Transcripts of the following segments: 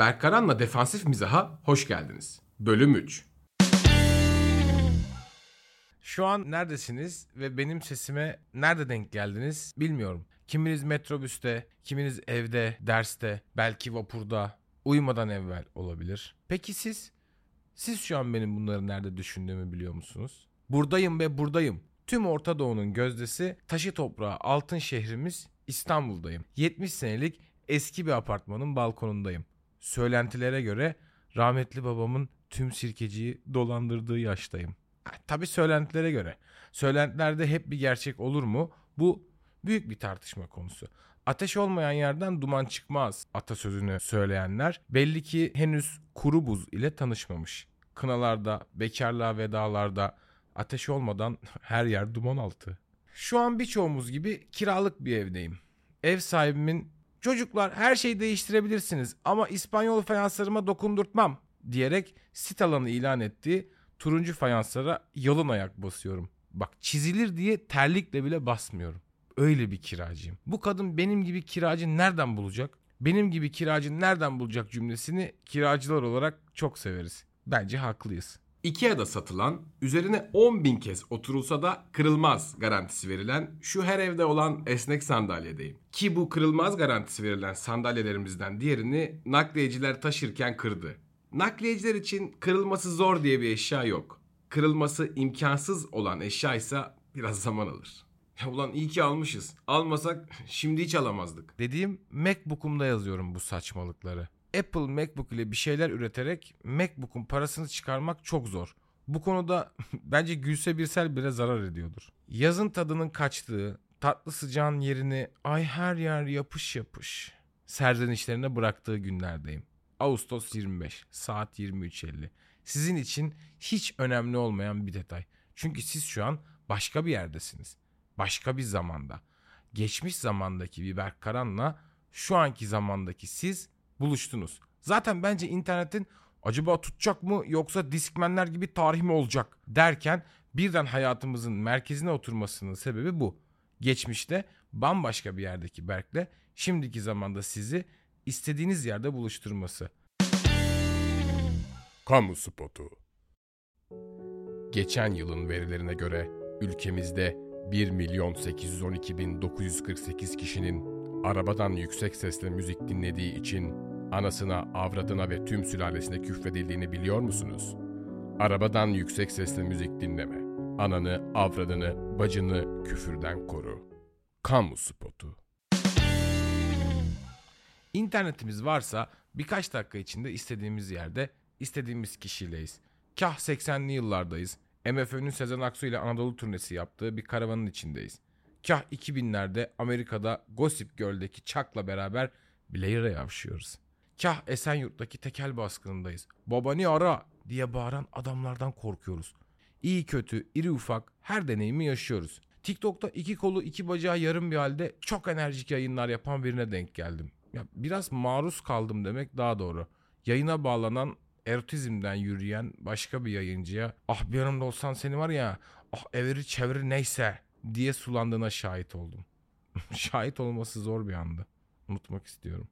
Berkaran'la defansif mizaha hoş geldiniz. Bölüm 3. Şu an neredesiniz ve benim sesime nerede denk geldiniz bilmiyorum. Kiminiz metrobüste, kiminiz evde, derste, belki vapurda, uyumadan evvel olabilir. Peki siz? Siz şu an benim bunları nerede düşündüğümü biliyor musunuz? Buradayım ve buradayım. Tüm Orta Doğu'nun gözdesi, taşı toprağı, altın şehrimiz İstanbul'dayım. 70 senelik eski bir apartmanın balkonundayım. Söylentilere göre rahmetli babamın tüm sirkeciyi dolandırdığı yaştayım. Ha, tabii söylentilere göre. Söylentilerde hep bir gerçek olur mu? Bu büyük bir tartışma konusu. Ateş olmayan yerden duman çıkmaz atasözünü söyleyenler belli ki henüz kuru buz ile tanışmamış. Kınalarda, bekarlığa vedalarda ateş olmadan her yer duman altı. Şu an birçoğumuz gibi kiralık bir evdeyim. Ev sahibimin çocuklar her şeyi değiştirebilirsiniz ama İspanyol fayanslarıma dokundurtmam diyerek sit alanı ilan ettiği turuncu fayanslara yalın ayak basıyorum. Bak çizilir diye terlikle bile basmıyorum. Öyle bir kiracıyım. Bu kadın benim gibi kiracı nereden bulacak? Benim gibi kiracı nereden bulacak cümlesini kiracılar olarak çok severiz. Bence haklıyız. Ikea'da satılan, üzerine 10 bin kez oturulsa da kırılmaz garantisi verilen şu her evde olan esnek sandalyedeyim. Ki bu kırılmaz garantisi verilen sandalyelerimizden diğerini nakliyeciler taşırken kırdı. Nakliyeciler için kırılması zor diye bir eşya yok. Kırılması imkansız olan eşya ise biraz zaman alır. Ya ulan iyi ki almışız. Almasak şimdi hiç alamazdık. Dediğim MacBook'umda yazıyorum bu saçmalıkları. Apple MacBook ile bir şeyler üreterek MacBook'un parasını çıkarmak çok zor. Bu konuda bence Gülse Birsel bile zarar ediyordur. Yazın tadının kaçtığı, tatlı sıcağın yerini ay her yer yapış yapış serzenişlerine bıraktığı günlerdeyim. Ağustos 25 saat 23.50. Sizin için hiç önemli olmayan bir detay. Çünkü siz şu an başka bir yerdesiniz. Başka bir zamanda. Geçmiş zamandaki bir Berk Karan'la şu anki zamandaki siz buluştunuz. Zaten bence internetin acaba tutacak mı yoksa diskmenler gibi tarih mi olacak derken birden hayatımızın merkezine oturmasının sebebi bu. Geçmişte bambaşka bir yerdeki Berk'le şimdiki zamanda sizi istediğiniz yerde buluşturması. Kamu spotu. Geçen yılın verilerine göre ülkemizde 1 milyon 812 bin 948 kişinin arabadan yüksek sesle müzik dinlediği için anasına, avradına ve tüm sülalesine küfredildiğini biliyor musunuz? Arabadan yüksek sesle müzik dinleme. Ananı, avradını, bacını küfürden koru. Kamu spotu. İnternetimiz varsa birkaç dakika içinde istediğimiz yerde istediğimiz kişiyleyiz. Kah 80'li yıllardayız. MFÖ'nün Sezen Aksu ile Anadolu turnesi yaptığı bir karavanın içindeyiz. Kah 2000'lerde Amerika'da Gossip Girl'deki Chuck'la beraber Blair'e yavşıyoruz. Kah Esenyurt'taki tekel baskınındayız. Babani ara diye bağıran adamlardan korkuyoruz. İyi kötü, iri ufak her deneyimi yaşıyoruz. TikTok'ta iki kolu iki bacağı yarım bir halde çok enerjik yayınlar yapan birine denk geldim. Ya biraz maruz kaldım demek daha doğru. Yayına bağlanan erotizmden yürüyen başka bir yayıncıya ah bir yanımda olsan seni var ya ah eviri çeviri neyse diye sulandığına şahit oldum. şahit olması zor bir andı. Unutmak istiyorum.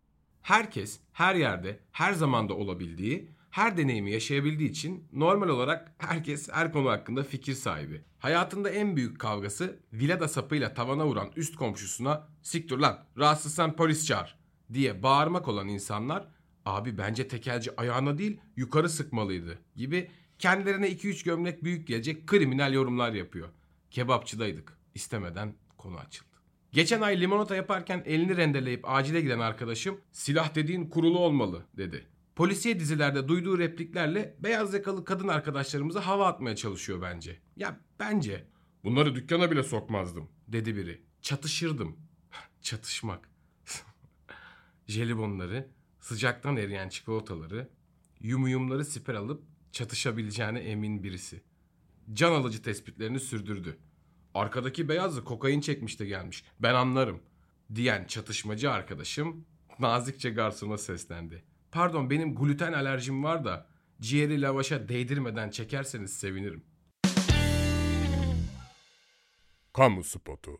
Herkes her yerde her zamanda olabildiği, her deneyimi yaşayabildiği için normal olarak herkes her konu hakkında fikir sahibi. Hayatında en büyük kavgası vilada sapıyla tavana vuran üst komşusuna siktir lan rahatsızsan polis çağır diye bağırmak olan insanlar abi bence tekelci ayağına değil yukarı sıkmalıydı gibi kendilerine 2-3 gömlek büyük gelecek kriminal yorumlar yapıyor. Kebapçıdaydık. İstemeden konu açıldı. Geçen ay limonata yaparken elini rendeleyip acile giden arkadaşım silah dediğin kurulu olmalı dedi. Polisiye dizilerde duyduğu repliklerle beyaz yakalı kadın arkadaşlarımıza hava atmaya çalışıyor bence. Ya bence bunları dükkana bile sokmazdım dedi biri. Çatışırdım. Çatışmak. Jelibonları, sıcaktan eriyen çikolataları, yumuyumları siper alıp çatışabileceğine emin birisi. Can alıcı tespitlerini sürdürdü. Arkadaki beyazlı kokain çekmiş de gelmiş. Ben anlarım. Diyen çatışmacı arkadaşım nazikçe garsona seslendi. Pardon benim gluten alerjim var da ciğeri lavaşa değdirmeden çekerseniz sevinirim. Kamu spotu.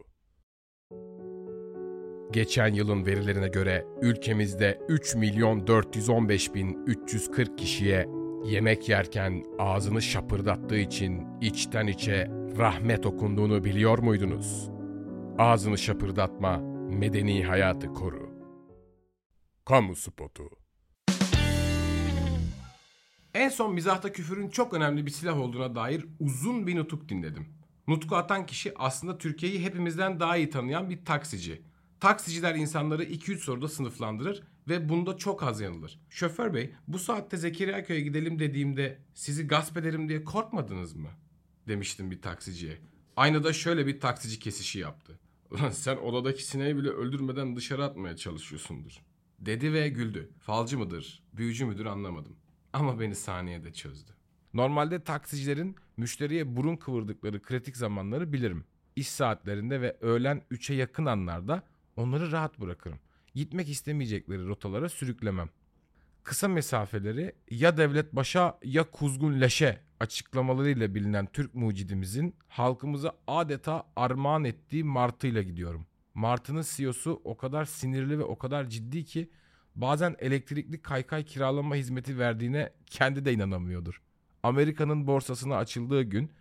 Geçen yılın verilerine göre ülkemizde 3 milyon 415 bin 340 kişiye yemek yerken ağzını şapırdattığı için içten içe rahmet okunduğunu biliyor muydunuz? Ağzını şapırdatma, medeni hayatı koru. Kamu spotu. En son mizahta küfürün çok önemli bir silah olduğuna dair uzun bir nutuk dinledim. Nutku atan kişi aslında Türkiye'yi hepimizden daha iyi tanıyan bir taksici. Taksiciler insanları 2-3 soruda sınıflandırır ve bunda çok az yanılır. Şoför bey bu saatte Zekeriya Köy'e gidelim dediğimde sizi gasp ederim diye korkmadınız mı? Demiştim bir taksiciye. Aynada şöyle bir taksici kesişi yaptı. Ulan sen odadaki sineği bile öldürmeden dışarı atmaya çalışıyorsundur. Dedi ve güldü. Falcı mıdır, büyücü müdür anlamadım. Ama beni saniyede çözdü. Normalde taksicilerin müşteriye burun kıvırdıkları kritik zamanları bilirim. İş saatlerinde ve öğlen 3'e yakın anlarda onları rahat bırakırım. Gitmek istemeyecekleri rotalara sürüklemem. Kısa mesafeleri ya devlet başa ya kuzgun leşe açıklamalarıyla bilinen Türk mucidimizin halkımıza adeta armağan ettiği martıyla gidiyorum. Martının CEO'su o kadar sinirli ve o kadar ciddi ki bazen elektrikli kaykay kiralama hizmeti verdiğine kendi de inanamıyordur. Amerika'nın borsasına açıldığı gün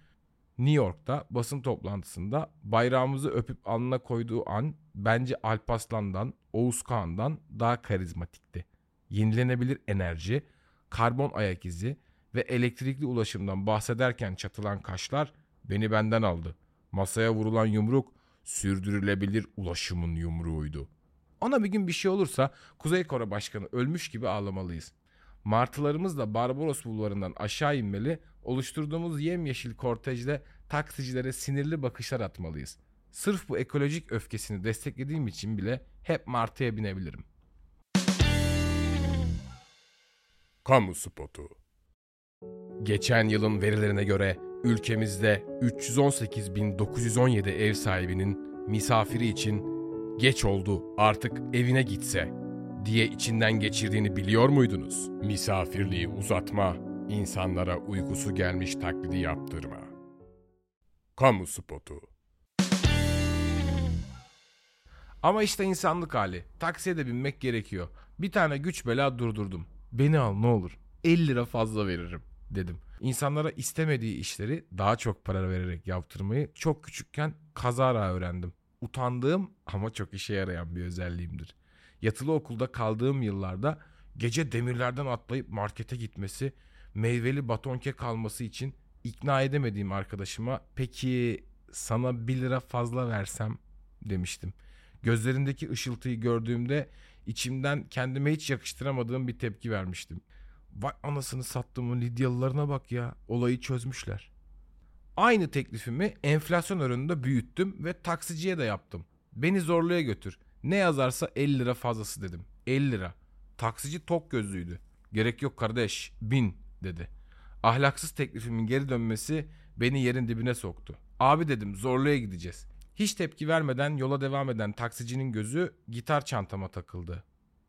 New York'ta basın toplantısında bayrağımızı öpüp alnına koyduğu an bence Alpaslan'dan, Oğuz Kağan'dan daha karizmatikti. Yenilenebilir enerji, karbon ayak izi ve elektrikli ulaşımdan bahsederken çatılan kaşlar beni benden aldı. Masaya vurulan yumruk sürdürülebilir ulaşımın yumruğuydu. Ona bir gün bir şey olursa Kuzey Kore Başkanı ölmüş gibi ağlamalıyız. Martılarımız da Barbaros bulvarından aşağı inmeli, oluşturduğumuz yemyeşil kortejde taksicilere sinirli bakışlar atmalıyız. Sırf bu ekolojik öfkesini desteklediğim için bile hep martıya binebilirim. Kamu spotu Geçen yılın verilerine göre ülkemizde 318.917 ev sahibinin misafiri için geç oldu artık evine gitse diye içinden geçirdiğini biliyor muydunuz? Misafirliği uzatma, insanlara uykusu gelmiş taklidi yaptırma. Kamu spotu. Ama işte insanlık hali. Taksiye de binmek gerekiyor. Bir tane güç bela durdurdum. Beni al ne olur. 50 lira fazla veririm dedim. İnsanlara istemediği işleri daha çok para vererek yaptırmayı çok küçükken kazara öğrendim. Utandığım ama çok işe yarayan bir özelliğimdir. Yatılı okulda kaldığım yıllarda gece demirlerden atlayıp markete gitmesi, meyveli baton kek alması için ikna edemediğim arkadaşıma peki sana 1 lira fazla versem demiştim. Gözlerindeki ışıltıyı gördüğümde içimden kendime hiç yakıştıramadığım bir tepki vermiştim. Vay anasını sattığımın Lidyalılarına bak ya olayı çözmüşler. Aynı teklifimi enflasyon oranında büyüttüm ve taksiciye de yaptım. Beni zorluya götür. Ne yazarsa 50 lira fazlası dedim. 50 lira. Taksici tok gözlüydü. Gerek yok kardeş bin dedi. Ahlaksız teklifimin geri dönmesi beni yerin dibine soktu. Abi dedim zorluya gideceğiz. Hiç tepki vermeden yola devam eden taksicinin gözü gitar çantama takıldı.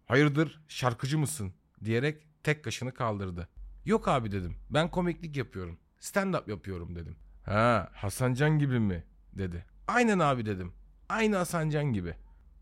Hayırdır şarkıcı mısın diyerek tek kaşını kaldırdı. Yok abi dedim ben komiklik yapıyorum. Stand up yapıyorum dedim. Ha Hasancan gibi mi dedi. Aynen abi dedim. Aynı Hasancan gibi.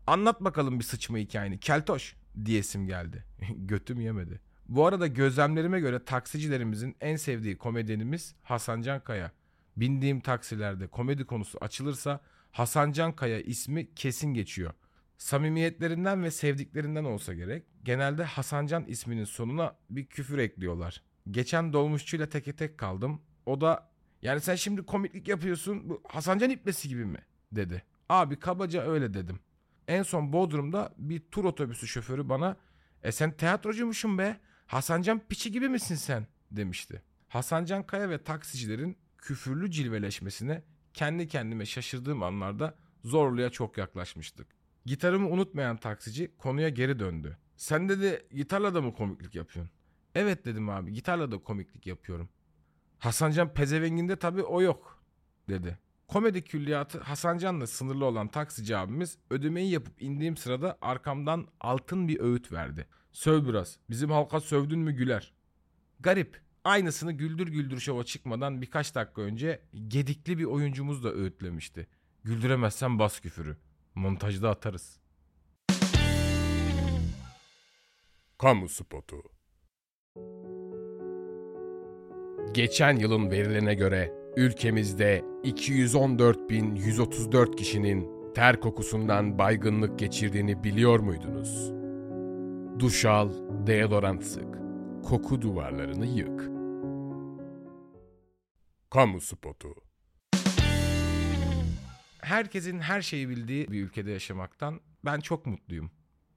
Anlat bakalım bir sıçma hikayeni keltoş diyesim geldi. Götüm yemedi. Bu arada gözlemlerime göre taksicilerimizin en sevdiği komedyenimiz Hasan Can Kaya. Bindiğim taksilerde komedi konusu açılırsa Hasan Can Kaya ismi kesin geçiyor. Samimiyetlerinden ve sevdiklerinden olsa gerek genelde Hasan Can isminin sonuna bir küfür ekliyorlar. Geçen dolmuşçuyla teke tek kaldım. O da yani sen şimdi komiklik yapıyorsun bu Hasan Can ipnesi gibi mi dedi. Abi kabaca öyle dedim. En son Bodrum'da bir tur otobüsü şoförü bana e sen tiyatrocuymuşsun be Hasancan piçi gibi misin sen demişti. Hasancan Kaya ve taksicilerin küfürlü cilveleşmesine kendi kendime şaşırdığım anlarda zorluya çok yaklaşmıştık. Gitarımı unutmayan taksici konuya geri döndü. Sen dedi gitarla da mı komiklik yapıyorsun? Evet dedim abi gitarla da komiklik yapıyorum. Hasancan pezevenginde tabii o yok dedi. Komedi külliyatı Hasancan'la sınırlı olan taksici abimiz ödemeyi yapıp indiğim sırada arkamdan altın bir öğüt verdi. Söv biraz. Bizim halka sövdün mü güler. Garip. Aynısını Güldür Güldür Şov'a çıkmadan birkaç dakika önce gedikli bir oyuncumuz da öğütlemişti. Güldüremezsen bas küfürü. Montajda atarız. Kamu spotu. Geçen yılın verilerine göre ülkemizde 214.134 kişinin ter kokusundan baygınlık geçirdiğini biliyor muydunuz? Duş al, deodorant sık, koku duvarlarını yık. Kamu spotu. Herkesin her şeyi bildiği bir ülkede yaşamaktan ben çok mutluyum.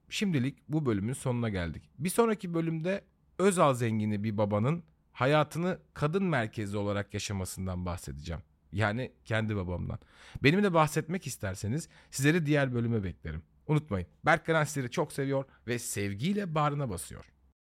Şimdilik bu bölümün sonuna geldik. Bir sonraki bölümde Özal zengini bir babanın hayatını kadın merkezli olarak yaşamasından bahsedeceğim. Yani kendi babamdan. Benimle bahsetmek isterseniz sizleri diğer bölüme beklerim. Unutmayın Berk Karan sizleri çok seviyor ve sevgiyle bağrına basıyor.